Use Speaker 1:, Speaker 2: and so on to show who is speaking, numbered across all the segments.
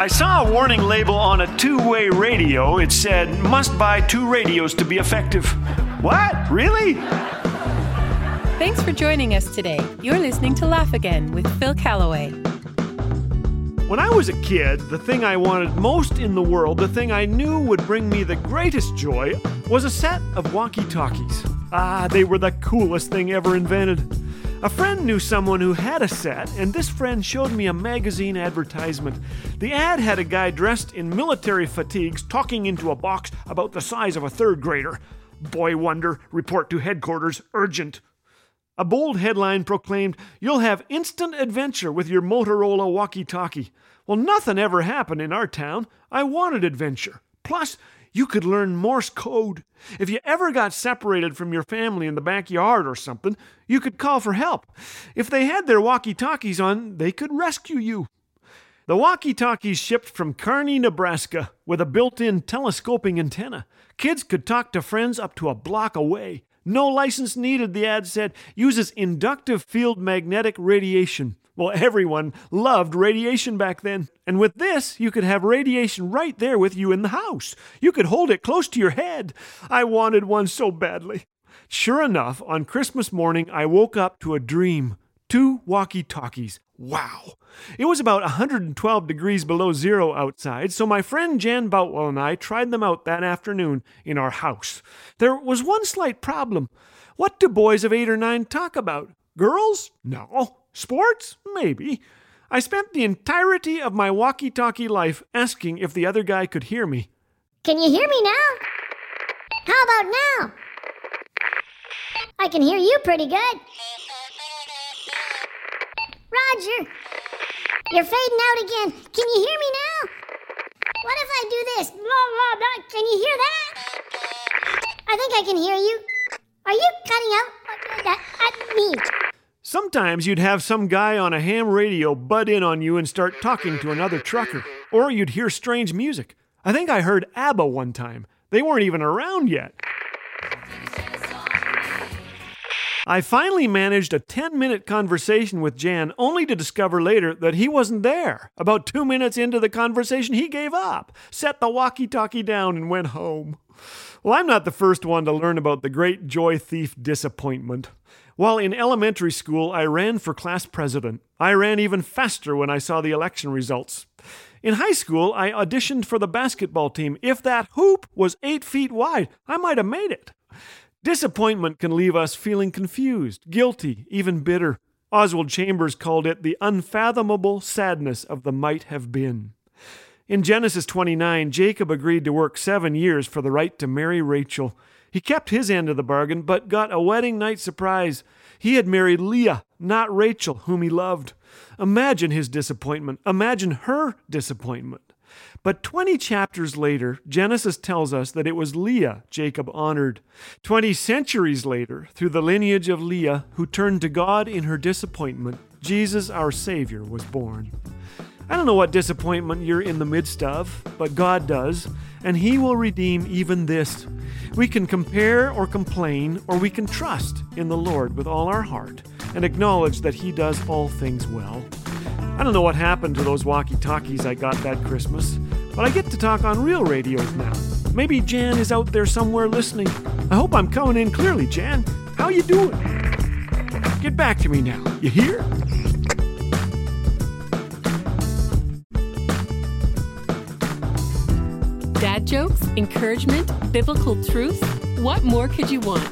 Speaker 1: I saw a warning label on a two way radio. It said, must buy two radios to be effective. What? Really?
Speaker 2: Thanks for joining us today. You're listening to Laugh Again with Phil Callaway.
Speaker 1: When I was a kid, the thing I wanted most in the world, the thing I knew would bring me the greatest joy, was a set of walkie talkies. Ah, they were the coolest thing ever invented. A friend knew someone who had a set, and this friend showed me a magazine advertisement. The ad had a guy dressed in military fatigues talking into a box about the size of a third grader. Boy wonder, report to headquarters, urgent. A bold headline proclaimed, You'll have instant adventure with your Motorola walkie talkie. Well, nothing ever happened in our town. I wanted adventure. Plus, you could learn Morse code. If you ever got separated from your family in the backyard or something, you could call for help. If they had their walkie talkies on, they could rescue you. The walkie talkies shipped from Kearney, Nebraska, with a built in telescoping antenna. Kids could talk to friends up to a block away. No license needed, the ad said. Uses inductive field magnetic radiation. Well, everyone loved radiation back then. And with this, you could have radiation right there with you in the house. You could hold it close to your head. I wanted one so badly. Sure enough, on Christmas morning, I woke up to a dream. Two walkie talkies. Wow. It was about 112 degrees below zero outside, so my friend Jan Boutwell and I tried them out that afternoon in our house. There was one slight problem. What do boys of eight or nine talk about? Girls? No. Sports? Maybe. I spent the entirety of my walkie talkie life asking if the other guy could hear me.
Speaker 3: Can you hear me now? How about now? I can hear you pretty good. Roger, you're fading out again. Can you hear me now? What if I do this? Blah, blah, blah. Can you hear that? I think I can hear you. Are you cutting out at, me?
Speaker 1: Sometimes you'd have some guy on a ham radio butt in on you and start talking to another trucker, or you'd hear strange music. I think I heard ABBA one time. They weren't even around yet. I finally managed a 10 minute conversation with Jan, only to discover later that he wasn't there. About two minutes into the conversation, he gave up, set the walkie talkie down, and went home. Well, I'm not the first one to learn about the great joy thief disappointment. While in elementary school, I ran for class president. I ran even faster when I saw the election results. In high school, I auditioned for the basketball team. If that hoop was eight feet wide, I might have made it. Disappointment can leave us feeling confused, guilty, even bitter. Oswald Chambers called it the unfathomable sadness of the might have been. In Genesis 29, Jacob agreed to work seven years for the right to marry Rachel. He kept his end of the bargain, but got a wedding night surprise. He had married Leah, not Rachel, whom he loved. Imagine his disappointment. Imagine her disappointment. But 20 chapters later, Genesis tells us that it was Leah Jacob honored. 20 centuries later, through the lineage of Leah, who turned to God in her disappointment, Jesus, our Savior, was born. I don't know what disappointment you're in the midst of, but God does, and He will redeem even this. We can compare or complain, or we can trust in the Lord with all our heart and acknowledge that He does all things well. I don't know what happened to those walkie talkies I got that Christmas, but I get to talk on real radios now. Maybe Jan is out there somewhere listening. I hope I'm coming in clearly, Jan. How you doing? Get back to me now. You hear?
Speaker 2: Dad jokes, encouragement, biblical truth. What more could you want?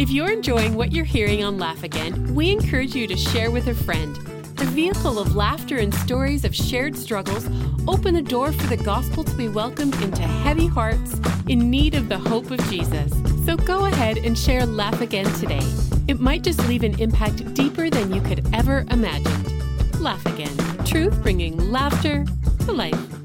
Speaker 2: If you're enjoying what you're hearing on Laugh Again, we encourage you to share with a friend. The vehicle of laughter and stories of shared struggles open the door for the gospel to be welcomed into heavy hearts in need of the hope of Jesus. So go ahead and share Laugh Again today. It might just leave an impact deeper than you could ever imagine. Laugh Again. Truth bringing laughter to life.